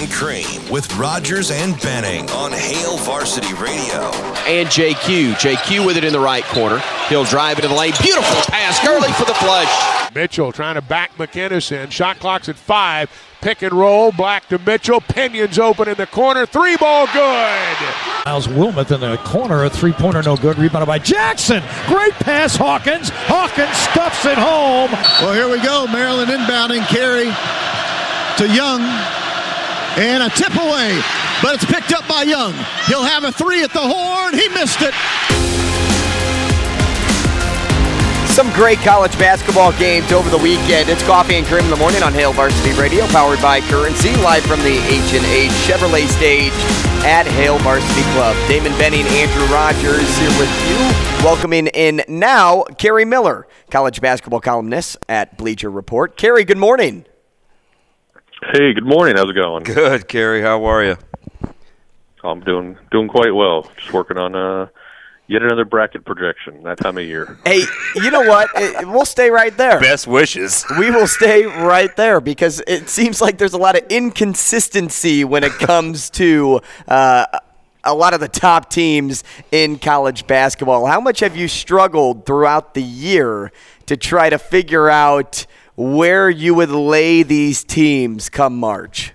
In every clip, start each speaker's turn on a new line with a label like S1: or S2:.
S1: And Cream with Rogers and Benning on Hail Varsity Radio.
S2: And JQ. JQ with it in the right corner. He'll drive it to the lane. Beautiful pass. Gurley for the flush.
S3: Mitchell trying to back McInnis in. Shot clock's at five. Pick and roll. Black to Mitchell. Pinions open in the corner. Three ball good.
S4: Miles Wilmoth in the corner. A three pointer no good. Rebounded by Jackson. Great pass, Hawkins. Hawkins stuffs it home.
S5: Well, here we go. Maryland inbounding. Carry to Young. And a tip away, but it's picked up by Young. He'll have a three at the horn. He missed it.
S2: Some great college basketball games over the weekend. It's Coffee and Cream in the morning on Hail Varsity Radio, powered by Currency, live from the H&H Chevrolet stage at Hail Varsity Club. Damon Benning, Andrew Rogers here with you. Welcoming in now, Kerry Miller, college basketball columnist at Bleacher Report. Kerry, good morning.
S6: Hey, good morning. How's it going?
S7: Good, Kerry. How are you?
S6: I'm doing doing quite well. Just working on uh, yet another bracket projection that time of year.
S2: Hey, you know what? It- we'll stay right there.
S7: Best wishes.
S2: We will stay right there because it seems like there's a lot of inconsistency when it comes to uh, a lot of the top teams in college basketball. How much have you struggled throughout the year to try to figure out where you would lay these teams come March?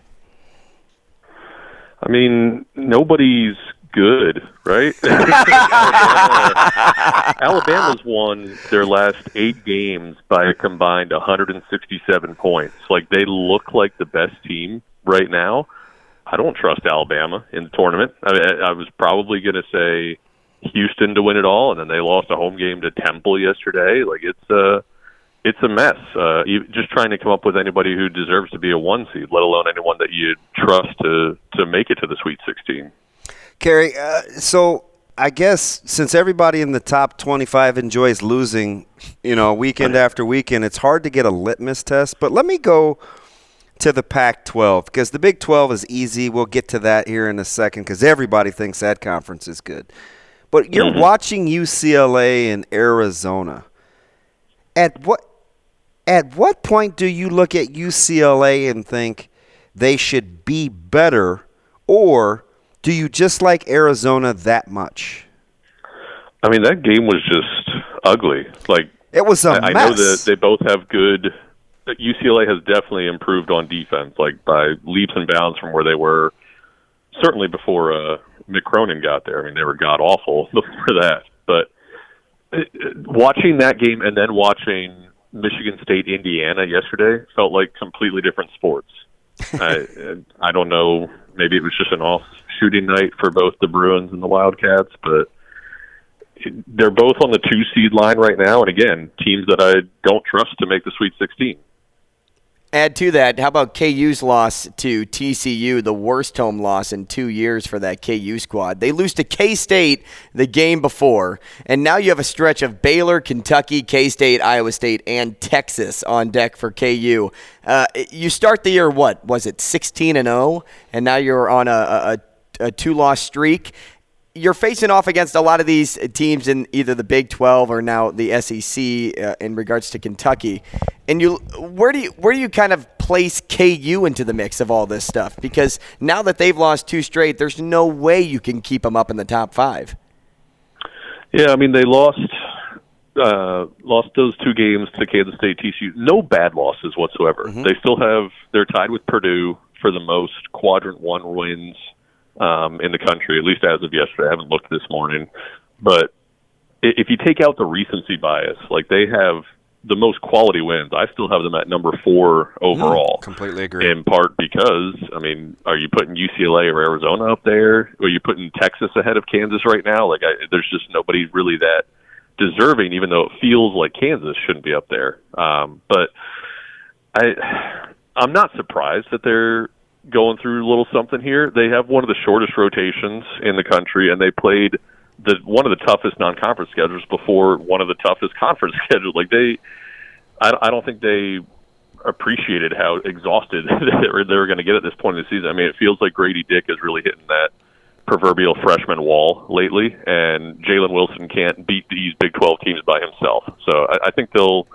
S6: I mean, nobody's good, right? Alabama's won their last eight games by a combined 167 points. Like they look like the best team right now. I don't trust Alabama in the tournament. I, mean, I was probably going to say Houston to win it all, and then they lost a home game to Temple yesterday. Like it's a, it's a mess. Uh, you, just trying to come up with anybody who deserves to be a one seed, let alone anyone that you trust to to make it to the Sweet 16.
S7: Kerry, uh, so I guess since everybody in the top 25 enjoys losing, you know, weekend after weekend, it's hard to get a litmus test. But let me go to the Pac 12 because the Big 12 is easy. We'll get to that here in a second because everybody thinks that conference is good. But you're watching UCLA and Arizona. At what at what point do you look at UCLA and think they should be better, or do you just like Arizona that much?
S6: I mean, that game was just ugly. Like
S7: It was a
S6: I
S7: mess.
S6: I know that they both have good. UCLA has definitely improved on defense, like by leaps and bounds from where they were. Certainly before uh, Mick Cronin got there. I mean, they were god awful before that. But uh, watching that game and then watching Michigan State Indiana yesterday felt like completely different sports. I I don't know. Maybe it was just an off shooting night for both the Bruins and the Wildcats, but they're both on the two seed line right now, and again, teams that I don't trust to make the Sweet 16.
S2: Add to that, how about KU's loss to TCU, the worst home loss in two years for that KU squad? They lose to K State the game before, and now you have a stretch of Baylor, Kentucky, K State, Iowa State, and Texas on deck for KU. Uh, you start the year, what was it, 16 and 0, and now you're on a, a, a two loss streak you're facing off against a lot of these teams in either the Big 12 or now the SEC uh, in regards to Kentucky. And you where do you where do you kind of place KU into the mix of all this stuff? Because now that they've lost two straight, there's no way you can keep them up in the top 5.
S6: Yeah, I mean they lost uh, lost those two games to Kansas State, TCU. No bad losses whatsoever. They still have they're tied with Purdue for the most quadrant one wins um, in the country, at least as of yesterday. I haven't looked this morning, but if you take out the recency bias, like they have the most quality wins, I still have them at number four overall.
S7: Completely agree.
S6: In part because, I mean, are you putting UCLA or Arizona up there? Are you putting Texas ahead of Kansas right now? Like, I, there's just nobody really that deserving, even though it feels like Kansas shouldn't be up there. Um, but I, I'm not surprised that they're going through a little something here. They have one of the shortest rotations in the country, and they played the one of the toughest non-conference schedules before one of the toughest conference schedules. Like they, I, I don't think they appreciated how exhausted they were, they were going to get at this point in the season. I mean, it feels like Grady Dick is really hitting that proverbial freshman wall lately, and Jalen Wilson can't beat these Big 12 teams by himself. So I, I think they'll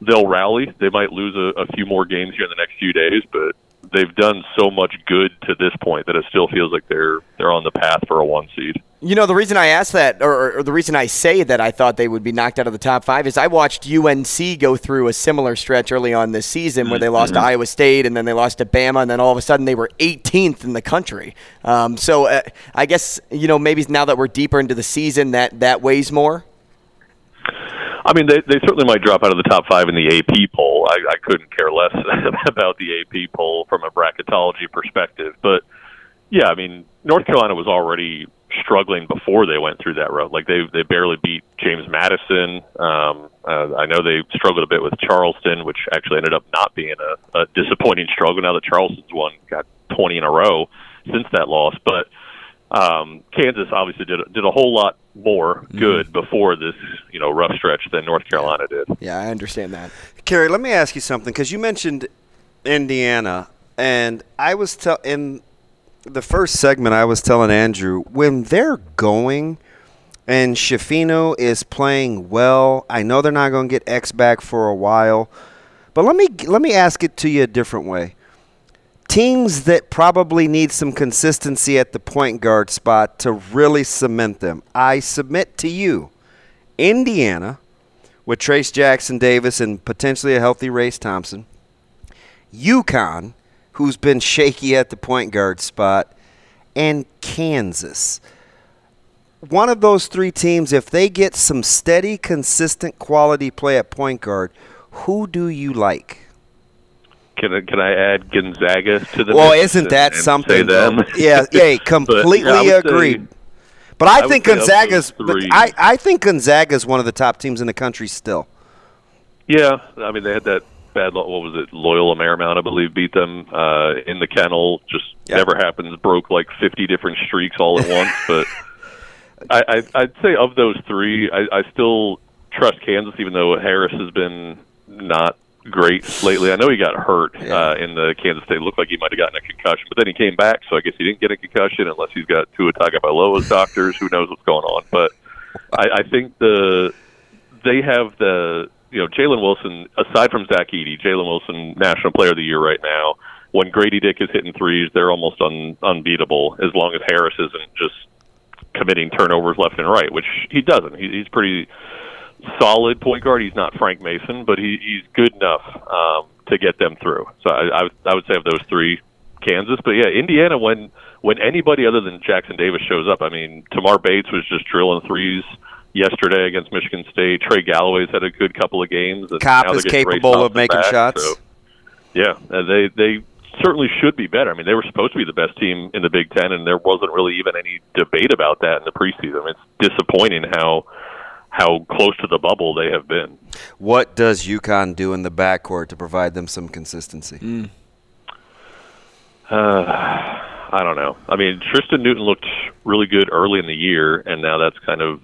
S6: they'll rally. They might lose a, a few more games here in the next few days, but they've done so much good to this point that it still feels like they're they're on the path for a one seed.
S2: You know, the reason I asked that, or, or, the reason I say that I thought they would be knocked out of the top five, is I watched UNC go through a similar stretch early on this season where they lost
S6: Mm-hmm.
S2: to Iowa State and then they lost to Bama, and then all of a sudden they were 18th in the country. Um, so uh, I guess, you know, maybe now that we're deeper into the season, that, that weighs more.
S6: I mean, they they certainly might drop out of the top five in the AP poll. I, I couldn't care less about the AP poll from a bracketology perspective, but yeah, I mean, North Carolina was already struggling before they went through that road. Like they they barely beat James Madison. Um, uh, I know they struggled a bit with Charleston, which actually ended up not being a, a disappointing struggle. Now that Charleston's won, got 20 in a row since that loss, but um, Kansas obviously did did a whole lot more mm-hmm. good before this you know rough stretch than North Carolina did.
S2: Yeah, I understand that.
S7: Kerry, let me ask you something because you mentioned Indiana, and I was tell in the first segment I was telling Andrew when they're going and Schifino is playing well. I know they're not going to get X back for a while, but let me let me ask it to you a different way. Teams that probably need some consistency at the point guard spot to really cement them. I submit to you, Indiana, with Trayce Jackson Davis and potentially a healthy Race Thompson. UConn, who's been shaky at the point guard spot, and Kansas. One of those three teams, if they get some steady, consistent quality play at point guard, who do you like?
S6: Can I, can I add Gonzaga to the?
S7: Well, isn't that
S6: and say
S7: something?
S6: them?
S7: Yeah, yeah,
S6: But,
S7: completely
S6: yeah, I would say-
S7: agreed. But I,
S6: I
S7: think Gonzaga's. But I, I think Gonzaga's one of the top teams in the country still.
S6: Yeah, I mean they had that bad. What was it? Loyola Marymount, I believe, beat them uh, in the kennel. Just
S7: Yeah.
S6: never happens. Broke like fifty different streaks all at once. But I, I, I'd say of those three, I, I still trust Kansas, even though Harris has been not great lately. I know he got hurt uh, in the Kansas State. It looked like he might have gotten a concussion, but then he came back. So I guess he didn't get a concussion unless he's got Tua Tagovailoa's doctors. Who knows what's going on? But I, I think the they have the you know Jalen Wilson aside from Zach Edey, Jalen Wilson National Player of the Year right now. When Grady Dick is hitting threes, they're almost un, unbeatable as long as Harris isn't just committing turnovers left and right, which he doesn't. He, he's pretty solid point guard. He's not Frank Mason, but he, he's good enough um, to get them through. So I, I, would- I would say of those three, Kansas. But yeah, Indiana when when anybody other than Jackson Davis shows up, I mean, Tamar Bates was just drilling threes yesterday against Michigan State. Trey Galloway's had a good couple of games. And Kopp
S7: is
S6: they're getting Ray
S7: capable of making
S6: back,
S7: shots.
S6: so- yeah, and they they certainly should be better. I mean, they were supposed to be the best team in the Big Ten, and there wasn't really even any debate about that in the preseason. It's disappointing how how close to the bubble they have been.
S7: What does UConn do in the backcourt to provide them some consistency?
S6: Uh, I don't know. I mean, Tristan Newton looked really good early in the year, and now that's kind of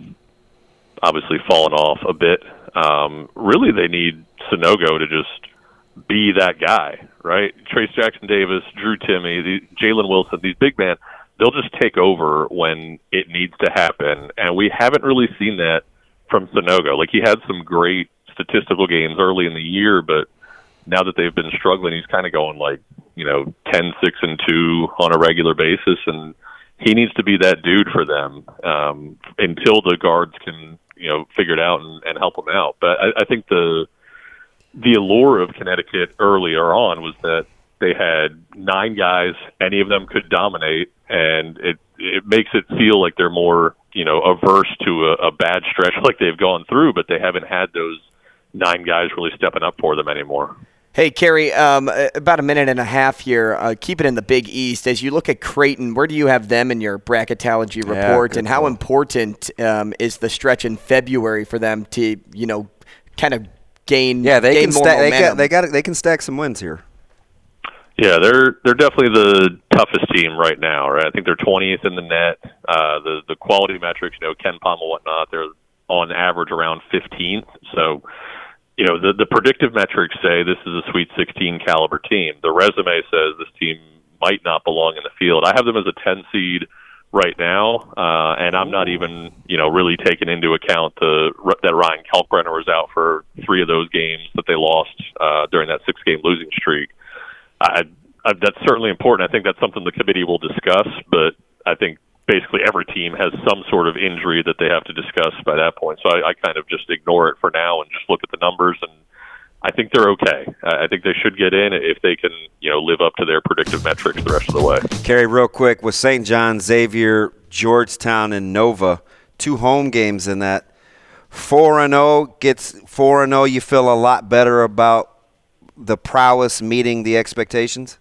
S6: obviously fallen off a bit. Um, really, they need Sanogo to just be that guy, right? Trayce Jackson Davis, Drew Timme, the, Jalen Wilson, these big men, they'll just take over when it needs to happen. And we haven't really seen that from Sanogo. Like, he had some great statistical games early in the year, but now that they've been struggling, he's kind of going like, you know, 10, 6, and 2 on a regular basis. And he needs to be that dude for them um, until the guards can, you know, figure it out and, and help them out. But I, I think the the allure of Connecticut earlier on was that they had nine guys, any of them could dominate, and it it makes it feel like they're more, you know, averse to a, a bad stretch like they've gone through, but they haven't had those nine guys really stepping up for them anymore.
S2: Hey, Kerry, um, about a minute and a half here. Uh, keep it in the Big East. As you look at Creighton, where do you have them in your bracketology report,
S7: good
S2: and how
S7: call.
S2: important um, is the stretch in February for them to, you know, kind of gain
S7: Yeah, they
S2: gain
S7: can
S2: more
S7: stack. They
S2: momentum?
S7: got. They got. They can stack some wins here.
S6: Yeah, they're they're definitely the toughest team right now, right? I think they're 20th in the net. Uh, the the quality metrics, you know, KenPom and whatnot, they're on average around 15th. So, you know, the the predictive metrics say this is a Sweet 16 caliber team. The resume says this team might not belong in the field. I have them as a 10 seed right now, uh, and I'm not even you know really taking into account the that Ryan Kalkbrenner was out for three of those games that they lost uh, during that six game losing streak. I, I, that's certainly important. I think that's something the committee will discuss, but I think basically every team has some sort of injury that they have to discuss by that point. So I, I kind of just ignore it for now and just look at the numbers, and I think they're okay. I think they should get in if they can, you know, live up to their predictive metrics the rest of the way.
S7: Kerry, real quick with St. John, Xavier, Georgetown, and Nova, two home games in that. Four and zero gets four and zero. You feel a lot better about the prowess meeting the expectations.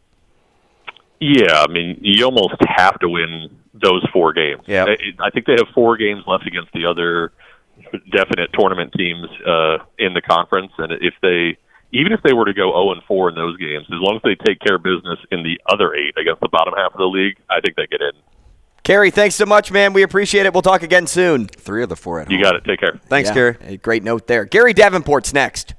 S6: Yeah, I mean, you almost have to win those four games.
S7: Yep.
S6: I, I think they have four games left against the other definite tournament teams uh, in the conference, and if they, even if they were to go zero and four in those games, as long as they take care of business in the other eight against the bottom half of the league, I think they get in.
S2: Kerry, thanks so much, man. We appreciate it. We'll talk again soon.
S7: Three of the four at
S6: You
S7: home.
S6: got it. Take care.
S7: Thanks,
S2: Yeah,
S7: Gary.
S2: a great note there. Gary Davenport's next.